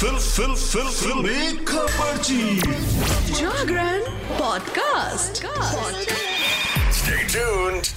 Fill फिल फिल खबर जी Jagran podcast. Stay tuned.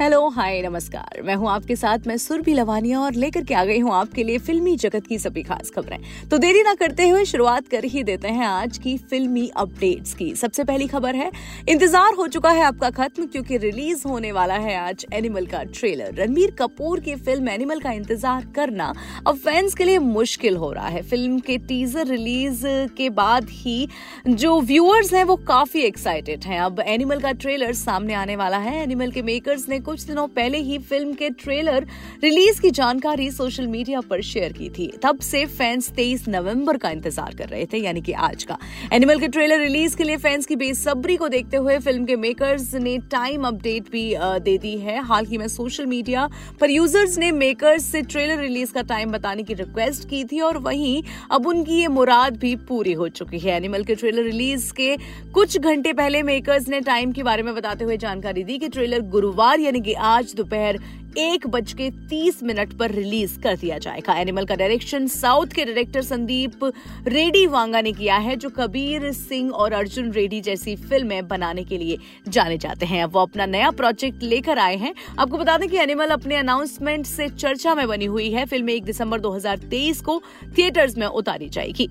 Hello hi नमस्कार। मैं हूँ आपके साथ, मैं सुरभि लवानिया और लेकर के आ गई हूँ आपके लिए फिल्मी जगत की सभी खास खबरें। तो देरी ना करते हुए शुरुआत कर ही देते हैं आज की फिल्मी अपडेट्स की। सबसे पहली खबर है, इंतज़ार हो चुका है आपका खत्म क्योंकि रिलीज़ होने वाला है आज एनिमल का ट्रेलर। रणबीर कपूर की फ़िल्म एनिमल का इंतज़ार करना अब फैंस के लिए मुश्किल हो रहा है। फ़िल्म के टीजर रिलीज़ के बाद ही जो व्यूअर्स हैं वो काफ़ी एक्साइटेड हैं। अब एनिमल का ट्रेलर सामने आने वाला है। एनिमल के मेकर्स ने कुछ दिनों पहले ही फ़िल्म के ट्रेलर रिलीज़ की जानकारी सोशल मीडिया पर शेयर की थी। तब से फैंस 23 नवंबर का इंतज़ार कर रहे थे, यानी कि आज का। एनिमल के ट्रेलर रिलीज़ के लिए फैंस की बेसब्री को देखते हुए फ़िल्म के मेकर्स ने टाइम अपडेट भी दे दी है। हाल ही में सोशल मीडिया पर यूज़र्स ने मेकर्स से ट्रेलर रिलीज़ का टाइम बताने की रिक्वेस्ट की थी और वहीं अब उनकी ये मुराद भी पूरी हो चुकी है। एनिमल के ट्रेलर रिलीज़ के कुछ घंटे पहले मेकर्स ने टाइम के बारे में बताते हुए जानकारी दी कि ट्रेलर गुरुवार, यानी कि आज दोपहर एक बज के तीस मिनट पर रिलीज़ कर दिया जाएगा। एनिमल का डायरेक्शन साउथ के डायरेक्टर संदीप रेड्डी वांगा ने किया है, जो कबीर सिंह और अर्जुन रेड्डी जैसी फ़िल्में बनाने के लिए जाने जाते हैं। वो अपना नया प्रोजेक्ट लेकर आए हैं। आपको बता दें कि एनिमल अपने अनाउंसमेंट से चर्चा में बनी हुई है। फ़िल्म एक दिसंबर 2023 को थिएटर्स में उतारी जाएगी।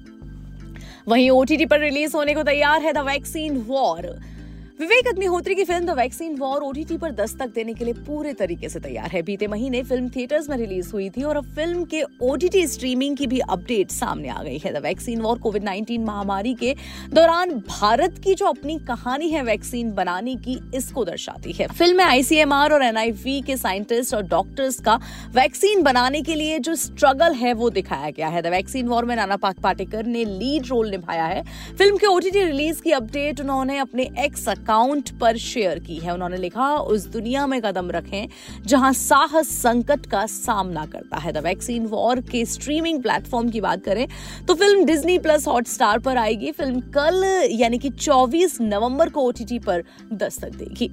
वहीं ओटीटी पर रिलीज़ होने को तैयार है The Vaccine War Vivek Agnihotri की film The Vaccine War OTT पर दस्तक देने के लिए पूरे तरीके से तैयार है। बीते महीने फ़िल्म थिएटर्स में रिलीज़ हुई थी और अब फ़िल्म के ओटीटी स्ट्रीमिंग की भी अपडेट सामने आ गई है। द वैक्सीन वॉर कोविड 19 महामारी के दौरान भारत की जो अपनी कहानी है वैक्सीन बनाने की, इसको दर्शाती है। फ़िल्म में आईसीएमआर और एनआईवी के साइंटिस्ट और डॉक्टर्स का वैक्सीन बनाने के लिए जो स्ट्रगल है, वो दिखाया गया है। द वैक्सीन वॉर में नाना पाक पाटेकर ने लीड रोल निभाया है। फ़िल्म के ओटीटी रिलीज़ की अपडेट उन्होंने अपने एक्स अकाउंट पर शेयर की है। उन्होंने लिखा, उस दुनिया में कदम रखें जहाँ साहस संकट का सामना करता है। द वैक्सीन वॉर के स्ट्रीमिंग प्लेटफॉर्म की बात करें तो फ़िल्म डिजनी प्लस हॉटस्टार पर आएगी। फ़िल्म कल, यानी कि 24 नवंबर को ओटीटी पर दस्तक देगी।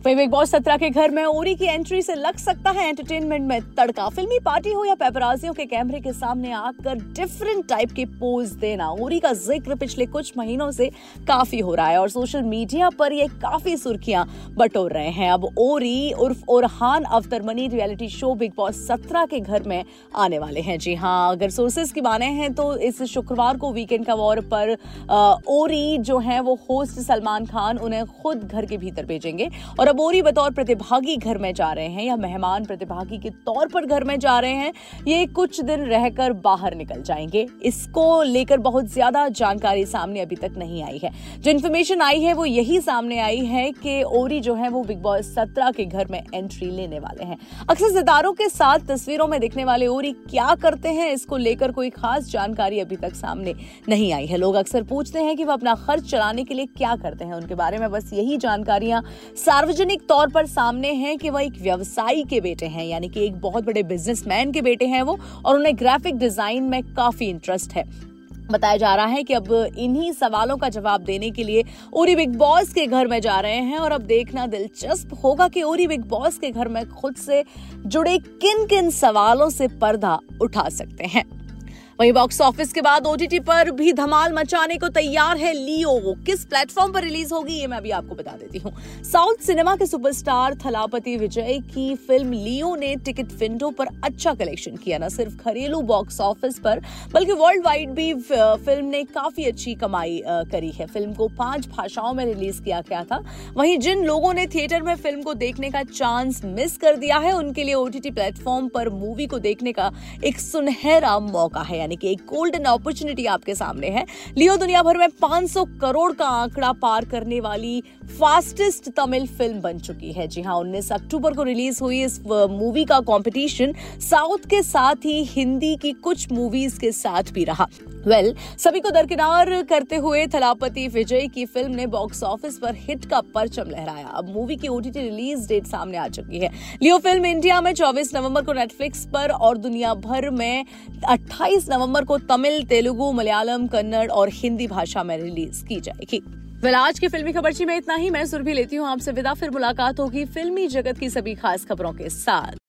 वही बिग बॉस सत्रह के घर में ओरी की एंट्री से लग सकता है एंटरटेनमेंट में तड़का। फिल्मी पार्टी हो या पेपराजियों के कैमरे के सामने आकर डिफरेंट टाइप के पोज देना। ओरी का ज़िक्र पिछले कुछ महीनों से काफ़ी हो रहा है और सोशल मीडिया पर ये काफ़ी सुर्खियाँ बटोर रहे हैं। अब Orry, उर्फ़ Orhan Awatramani reality show Bigg Boss सत्रह के घर में आने वाले हैं। जी हाँ अगर सोर्सेज की माने हैं तो इस शुक्रवार को वीकेंड का वॉर पर ओरी जो है वो होस्ट सलमान खान उन्हें खुद घर के भीतर भेजेंगे। और ओरी बतौर प्रतिभागी घर में जा रहे हैं या मेहमान प्रतिभागी के तौर पर घर में जा रहे हैं, ये कुछ दिन रहकर बाहर निकल जाएँगे। इसको लेकर बहुत ज़्यादा जानकारी सामने अभी तक नहीं आई है। जो इन्फॉर्मेशन आई है वो यही सामने आई है कि ओरी जो है वो बिग बॉस सत्रह के घर में एंट्री लेने वाले हैं। अक्सर सितारों के साथ तस्वीरों में दिखने वाले ओरी क्या करते हैं, इसको लेकर कोई खास जानकारी अभी तक सामने नहीं आई है। लोग अक्सर पूछते हैं कि वो अपना खर्च चलाने के लिए क्या करते हैं, उनके बारे में बस यही जानकारियाँ सार्वजनिक सार्वजनिक तौर पर सामने हैं कि वह एक व्यवसायी के बेटे हैं, यानी कि एक बहुत बड़े बिजनेसमैन के बेटे हैं वो, और उन्हें ग्राफिक डिज़ाइन में काफ़ी इंटरेस्ट है। बताया जा रहा है कि अब इन्हीं सवालों का जवाब देने के लिए ओरी बिग बॉस के घर में जा रहे हैं, और अब देखना दिलचस्प होगा कि ओरी बिग बॉस के घर में खुद से जुड़े किन किन सवालों से पर्दा उठा सकते हैं। वहीं बॉक्स ऑफ़िस के बाद ओटीटी पर भी धमाल मचाने को तैयार है लियो वो। किस प्लेटफॉर्म पर रिलीज़ होगी, ये मैं अभी आपको बता देती हूँ। साउथ सिनेमा के सुपरस्टार थलापति विजय की फ़िल्म लियो ने टिकट विंडो पर अच्छा कलेक्शन किया। न सिर्फ़ घरेलू बॉक्स ऑफ़िस पर, बल्कि वर्ल्ड वाइड भी फ़िल्म ने काफ़ी अच्छी कमाई करी है। फ़िल्म को पाँच भाषाओं में रिलीज़ किया गया था। वहीं जिन लोगों ने थिएटर में फ़िल्म को देखने का चांस मिस कर दिया है, उनके लिए ओटीटी प्लेटफॉर्म पर मूवी को देखने का एक सुनहरा मौका है। यानी कि एक गोल्डन अपॉर्चुनिटी आपके सामने है। लियो दुनिया भर में 500 करोड़ का आंकड़ा पार करने वाली फास्टेस्ट तमिल फ़िल्म बन चुकी है। जी हाँ उन्नीस अक्टूबर को रिलीज़ हुई इस मूवी का कॉम्पिटिशन साउथ के साथ ही हिंदी की कुछ मूवीज़ के साथ भी रहा। वेल well, सभी को दरकिनार करते हुए थलापति विजय की फ़िल्म ने बॉक्स ऑफ़िस पर हिट का परचम लहराया। अब मूवी की ओटीटी रिलीज़ डेट सामने आ चुकी है। लियो फ़िल्म इंडिया में 24 नवंबर को नेटफ्लिक्स पर और दुनिया भर में 28 नवंबर को तमिल तेलुगु मलयालम कन्नड़ और हिंदी भाषा में रिलीज़ की जाएगी। वेल आज की फिल्मी खबरची में इतना ही। मैं सुरभि लेती हूँ आपसे विदा। फिर मुलाकात होगी फिल्मी जगत की सभी खास खबरों के साथ।